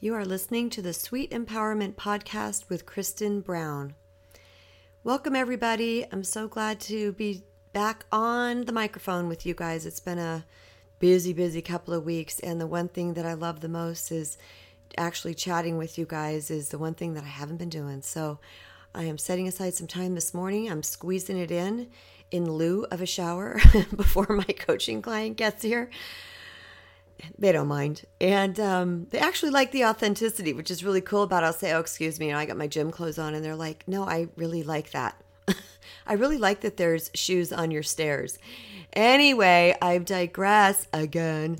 You are listening to the Sweet Empowerment Podcast with Kristen Brown. Welcome, everybody. I'm so glad to be back on the microphone with you guys. It's been a busy, busy couple of weeks, and the one thing that I love the most is actually chatting with you guys, is the one thing that I haven't been doing. So I am setting aside some time this morning. I'm squeezing it in in lieu of a shower before my coaching client gets here they don't mind. And um, they actually like the authenticity, which is really cool about it. I'll say, oh, excuse me, you know, I got my gym clothes on. And they're like, no, I really like that. I really like that there's shoes on your stairs. Anyway, I digress again.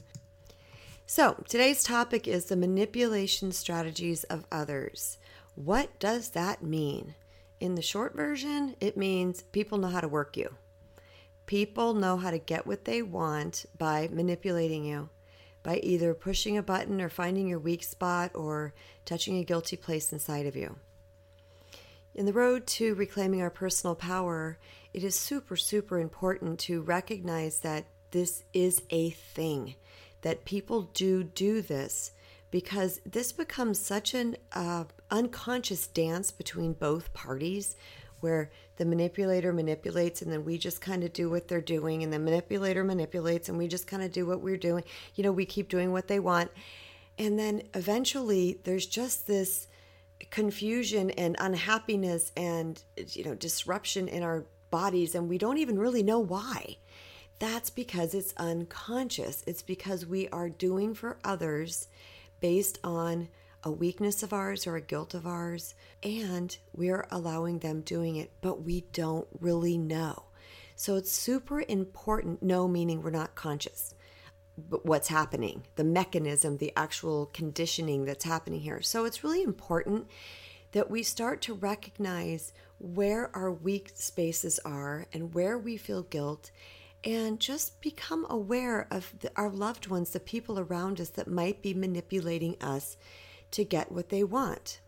So today's topic is the manipulation strategies of others. What does that mean? In the short version, it means people know how to work you. People know how to get what they want by manipulating you by either pushing a button or finding your weak spot or touching a guilty place inside of you. In the road to reclaiming our personal power, it is super, super important to recognize that this is a thing, that people do do this because this becomes such an uh, unconscious dance between both parties where the manipulator manipulates and then we just kind of do what they're doing and the manipulator manipulates and we just kind of do what we're doing. You know we keep doing what they want. And then eventually there's just this confusion and unhappiness and you know disruption in our bodies and we don't even really know why. That's because it's unconscious. It's because we are doing for others based on a weakness of ours or a guilt of ours, and we're allowing them doing it, but we don't really know. So it's super important, no meaning we're not conscious, but what's happening, the mechanism, the actual conditioning that's happening here. So it's really important that we start to recognize where our weak spaces are and where we feel guilt and just become aware of the, our loved ones, the people around us that might be manipulating us to get what they want.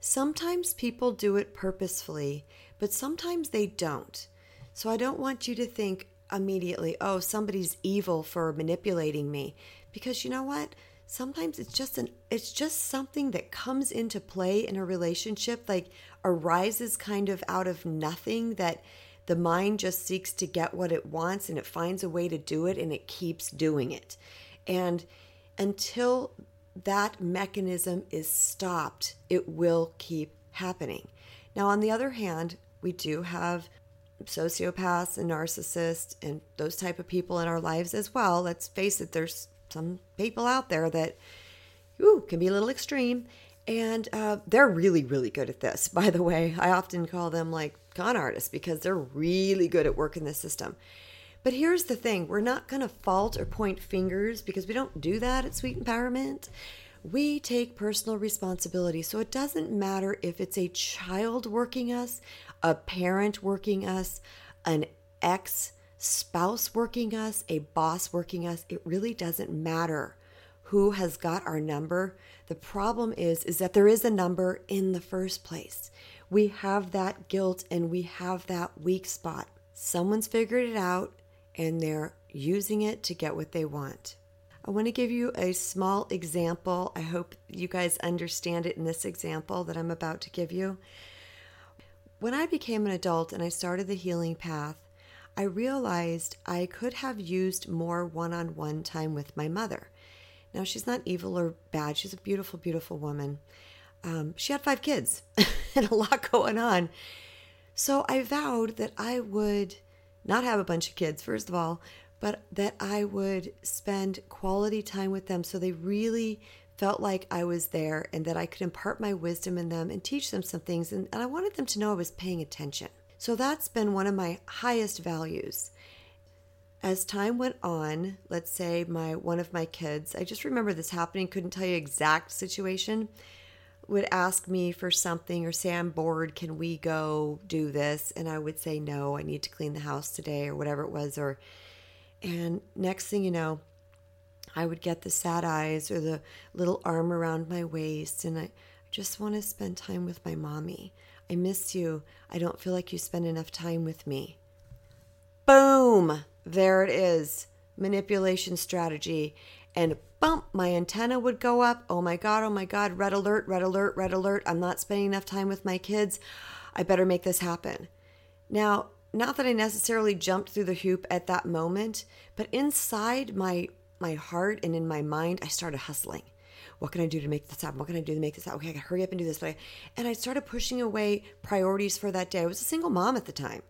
Sometimes people do it purposefully, but sometimes they don't. So I don't want you to think immediately, oh, somebody's evil for manipulating me. Because you know what? Sometimes it's just an it's just something that comes into play in a relationship, like arises kind of out of nothing that the mind just seeks to get what it wants and it finds a way to do it and it keeps doing it. And until that mechanism is stopped, it will keep happening. Now, on the other hand, we do have sociopaths and narcissists and those type of people in our lives as well. Let's face it, there's some people out there that ooh, can be a little extreme. And uh, they're really, really good at this. By the way, I often call them like con artists because they're really good at working the system. But here's the thing we're not going to fault or point fingers because we don't do that at Sweet Empowerment. We take personal responsibility. So it doesn't matter if it's a child working us, a parent working us, an ex spouse working us, a boss working us. It really doesn't matter who has got our number. The problem is is that there is a number in the first place. We have that guilt and we have that weak spot. Someone's figured it out and they're using it to get what they want. I want to give you a small example. I hope you guys understand it in this example that I'm about to give you. When I became an adult and I started the healing path, I realized I could have used more one on one time with my mother. Now, she's not evil or bad, she's a beautiful, beautiful woman. Um, she had five kids and a lot going on. So I vowed that I would not have a bunch of kids, first of all, but that I would spend quality time with them so they really felt like I was there and that I could impart my wisdom in them and teach them some things. And, and I wanted them to know I was paying attention. So that's been one of my highest values. As time went on, let's say my one of my kids, I just remember this happening, couldn't tell you exact situation, would ask me for something or say, I'm bored, can we go do this? And I would say, No, I need to clean the house today or whatever it was. Or, and next thing you know, I would get the sad eyes or the little arm around my waist. And I just want to spend time with my mommy. I miss you. I don't feel like you spend enough time with me. Boom! There it is. Manipulation strategy. And bump, my antenna would go up. Oh my God, oh my God, red alert, red alert, red alert. I'm not spending enough time with my kids. I better make this happen. Now, not that I necessarily jumped through the hoop at that moment, but inside my my heart and in my mind, I started hustling. What can I do to make this happen? What can I do to make this happen? Okay, I gotta hurry up and do this. But I, and I started pushing away priorities for that day. I was a single mom at the time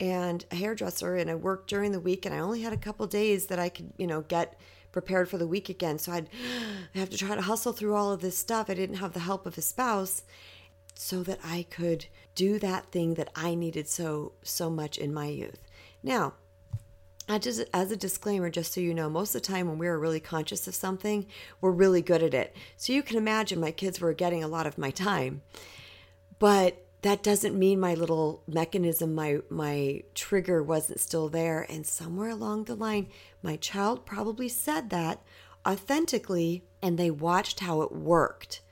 and a hairdresser, and I worked during the week, and I only had a couple days that I could, you know, get prepared for the week again. So I'd have to try to hustle through all of this stuff. I didn't have the help of a spouse so that I could do that thing that I needed so so much in my youth. Now, I just as a disclaimer, just so you know, most of the time when we're really conscious of something, we're really good at it. So you can imagine my kids were getting a lot of my time. But that doesn't mean my little mechanism, my my trigger wasn't still there. And somewhere along the line, my child probably said that authentically and they watched how it worked.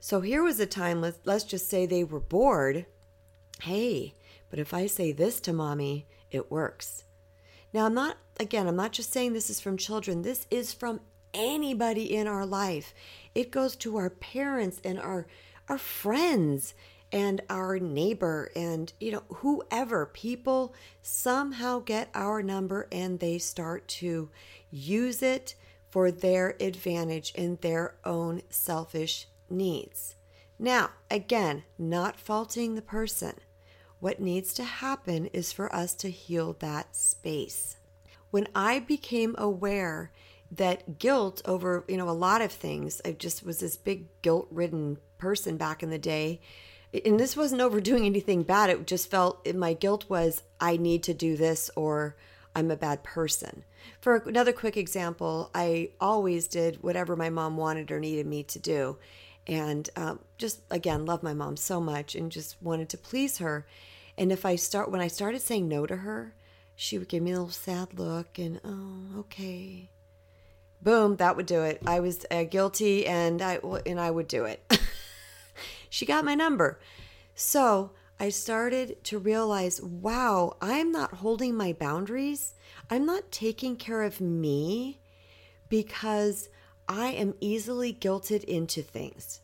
So here was a time, let's, let's just say they were bored. Hey, but if I say this to mommy, it works. Now, I'm not, again, I'm not just saying this is from children, this is from anybody in our life. It goes to our parents and our, our friends and our neighbor and, you know, whoever. People somehow get our number and they start to use it for their advantage in their own selfish needs. Now, again, not faulting the person. What needs to happen is for us to heal that space. When I became aware that guilt over, you know, a lot of things, I just was this big guilt ridden person back in the day. And this wasn't overdoing anything bad. It just felt my guilt was, I need to do this or I'm a bad person. For another quick example, I always did whatever my mom wanted or needed me to do. And um, just again love my mom so much and just wanted to please her. And if i start when i started saying no to her she would give me a little sad look and oh okay. Boom that would do it. I was uh, guilty and i and i would do it she got my number so i started to realize wow i'm not holding my boundaries i'm not taking care of me because I am easily guilted into things.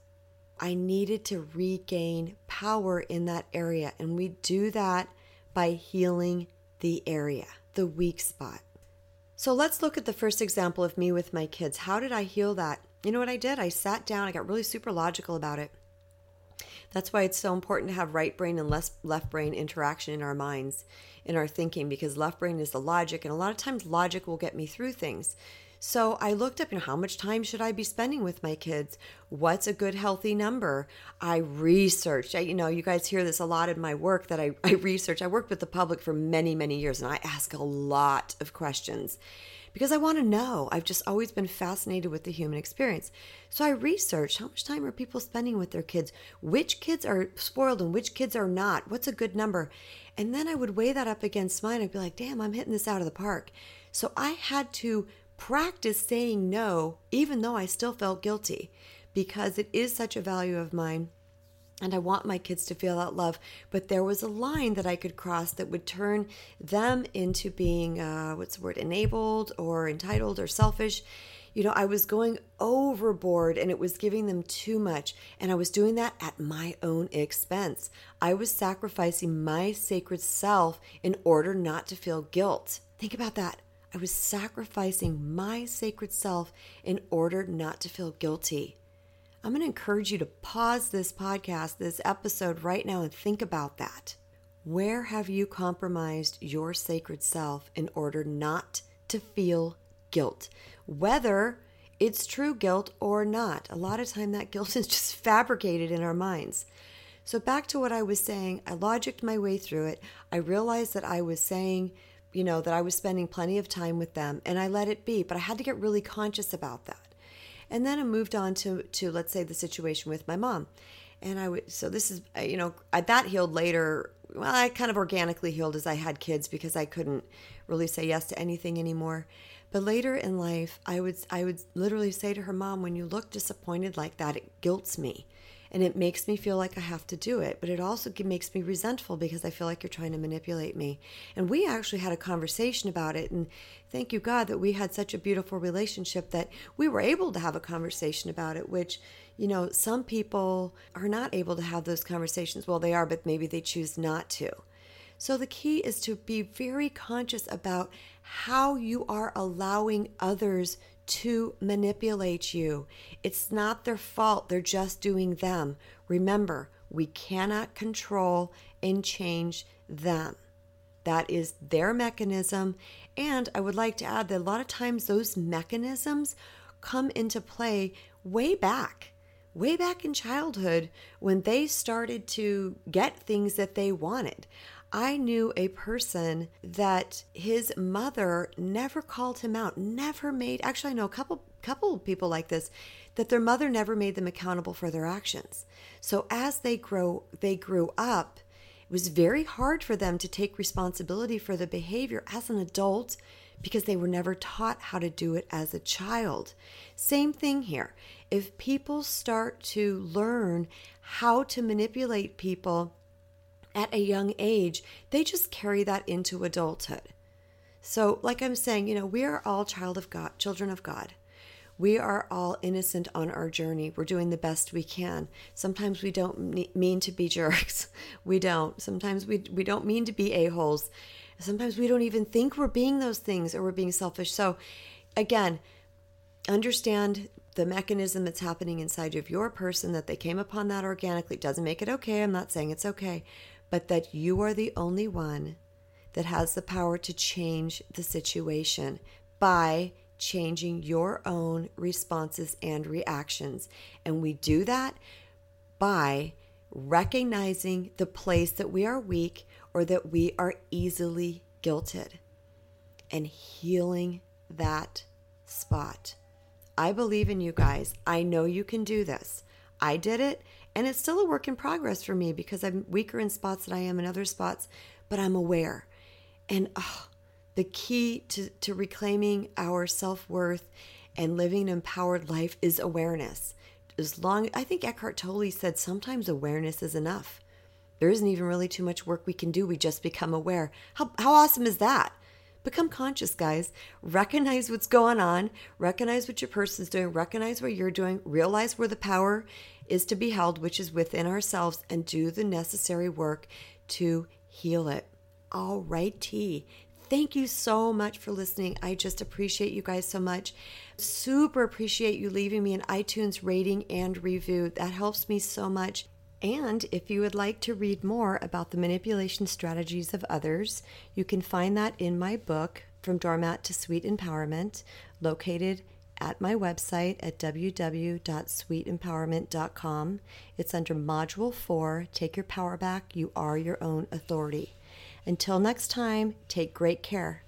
I needed to regain power in that area, and we do that by healing the area, the weak spot. So let's look at the first example of me with my kids. How did I heal that? You know what I did? I sat down, I got really super logical about it. That's why it's so important to have right brain and left brain interaction in our minds, in our thinking, because left brain is the logic, and a lot of times logic will get me through things. So I looked up, you know, how much time should I be spending with my kids? What's a good healthy number? I researched. I, you know, you guys hear this a lot in my work that I, I research. I worked with the public for many, many years and I ask a lot of questions because I want to know. I've just always been fascinated with the human experience. So I researched how much time are people spending with their kids? Which kids are spoiled and which kids are not? What's a good number? And then I would weigh that up against mine. I'd be like, damn, I'm hitting this out of the park. So I had to practice saying no, even though I still felt guilty, because it is such a value of mine. And I want my kids to feel that love. But there was a line that I could cross that would turn them into being, uh, what's the word, enabled or entitled or selfish. You know, I was going overboard and it was giving them too much. And I was doing that at my own expense. I was sacrificing my sacred self in order not to feel guilt. Think about that. I was sacrificing my sacred self in order not to feel guilty. I'm going to encourage you to pause this podcast, this episode right now, and think about that. Where have you compromised your sacred self in order not to feel guilt? Whether it's true guilt or not. A lot of time that guilt is just fabricated in our minds. So back to what I was saying, I logicked my way through it. I realized that I was saying you know, that I was spending plenty of time with them and I let it be, but I had to get really conscious about that. And then I moved on to, to let's say, the situation with my mom. And I would, so this is, you know, I, that healed later. Well, I kind of organically healed as I had kids because I couldn't really say yes to anything anymore. But later in life, I would, I would literally say to her mom, when you look disappointed like that, it guilts me. And it makes me feel like I have to do it, but it also makes me resentful because I feel like you're trying to manipulate me. And we actually had a conversation about it, and thank you, God, that we had such a beautiful relationship that we were able to have a conversation about it, which, you know, some people are not able to have those conversations. Well, they are, but maybe they choose not to. So the key is to be very conscious about how you are allowing others to manipulate you. It's not their fault, they're just doing them. Remember, we cannot control and change them. That is their mechanism. And I would like to add that a lot of times those mechanisms come into play way back, way back in childhood when they started to get things that they wanted. I knew a person that his mother never called him out, never made actually I know a couple couple people like this that their mother never made them accountable for their actions. So as they grow they grew up, it was very hard for them to take responsibility for the behavior as an adult because they were never taught how to do it as a child. Same thing here. If people start to learn how to manipulate people at a young age, they just carry that into adulthood. So, like I'm saying, you know, we are all child of God, children of God. We are all innocent on our journey. We're doing the best we can. Sometimes we don't mean to be jerks. We don't. Sometimes we we don't mean to be a-holes. Sometimes we don't even think we're being those things or we're being selfish. So, again, understand the mechanism that's happening inside of your person that they came upon that organically. Doesn't make it okay. I'm not saying it's okay but that you are the only one that has the power to change the situation by changing your own responses and reactions. And we do that by recognizing the place that we are weak or that we are easily guilted and healing that spot. I believe in you guys. I know you can do this. I did it and it's still a work in progress for me because I'm weaker in spots than I am in other spots, but I'm aware. And oh, the key to, to reclaiming our self worth and living an empowered life is awareness. As long, I think Eckhart Tolle said sometimes awareness is enough. There isn't even really too much work we can do. We just become aware. How, how awesome is that? Become conscious, guys. Recognize what's going on. Recognize what your person's doing. Recognize what you're doing. Realize where the power is to be held, which is within ourselves, and do the necessary work to heal it. All right, T. Thank you so much for listening. I just appreciate you guys so much. Super appreciate you leaving me an iTunes rating and review. That helps me so much. And if you would like to read more about the manipulation strategies of others, you can find that in my book, From Doormat to Sweet Empowerment, located at my website at www.sweetempowerment.com. It's under Module 4 Take Your Power Back. You Are Your Own Authority. Until next time, take great care.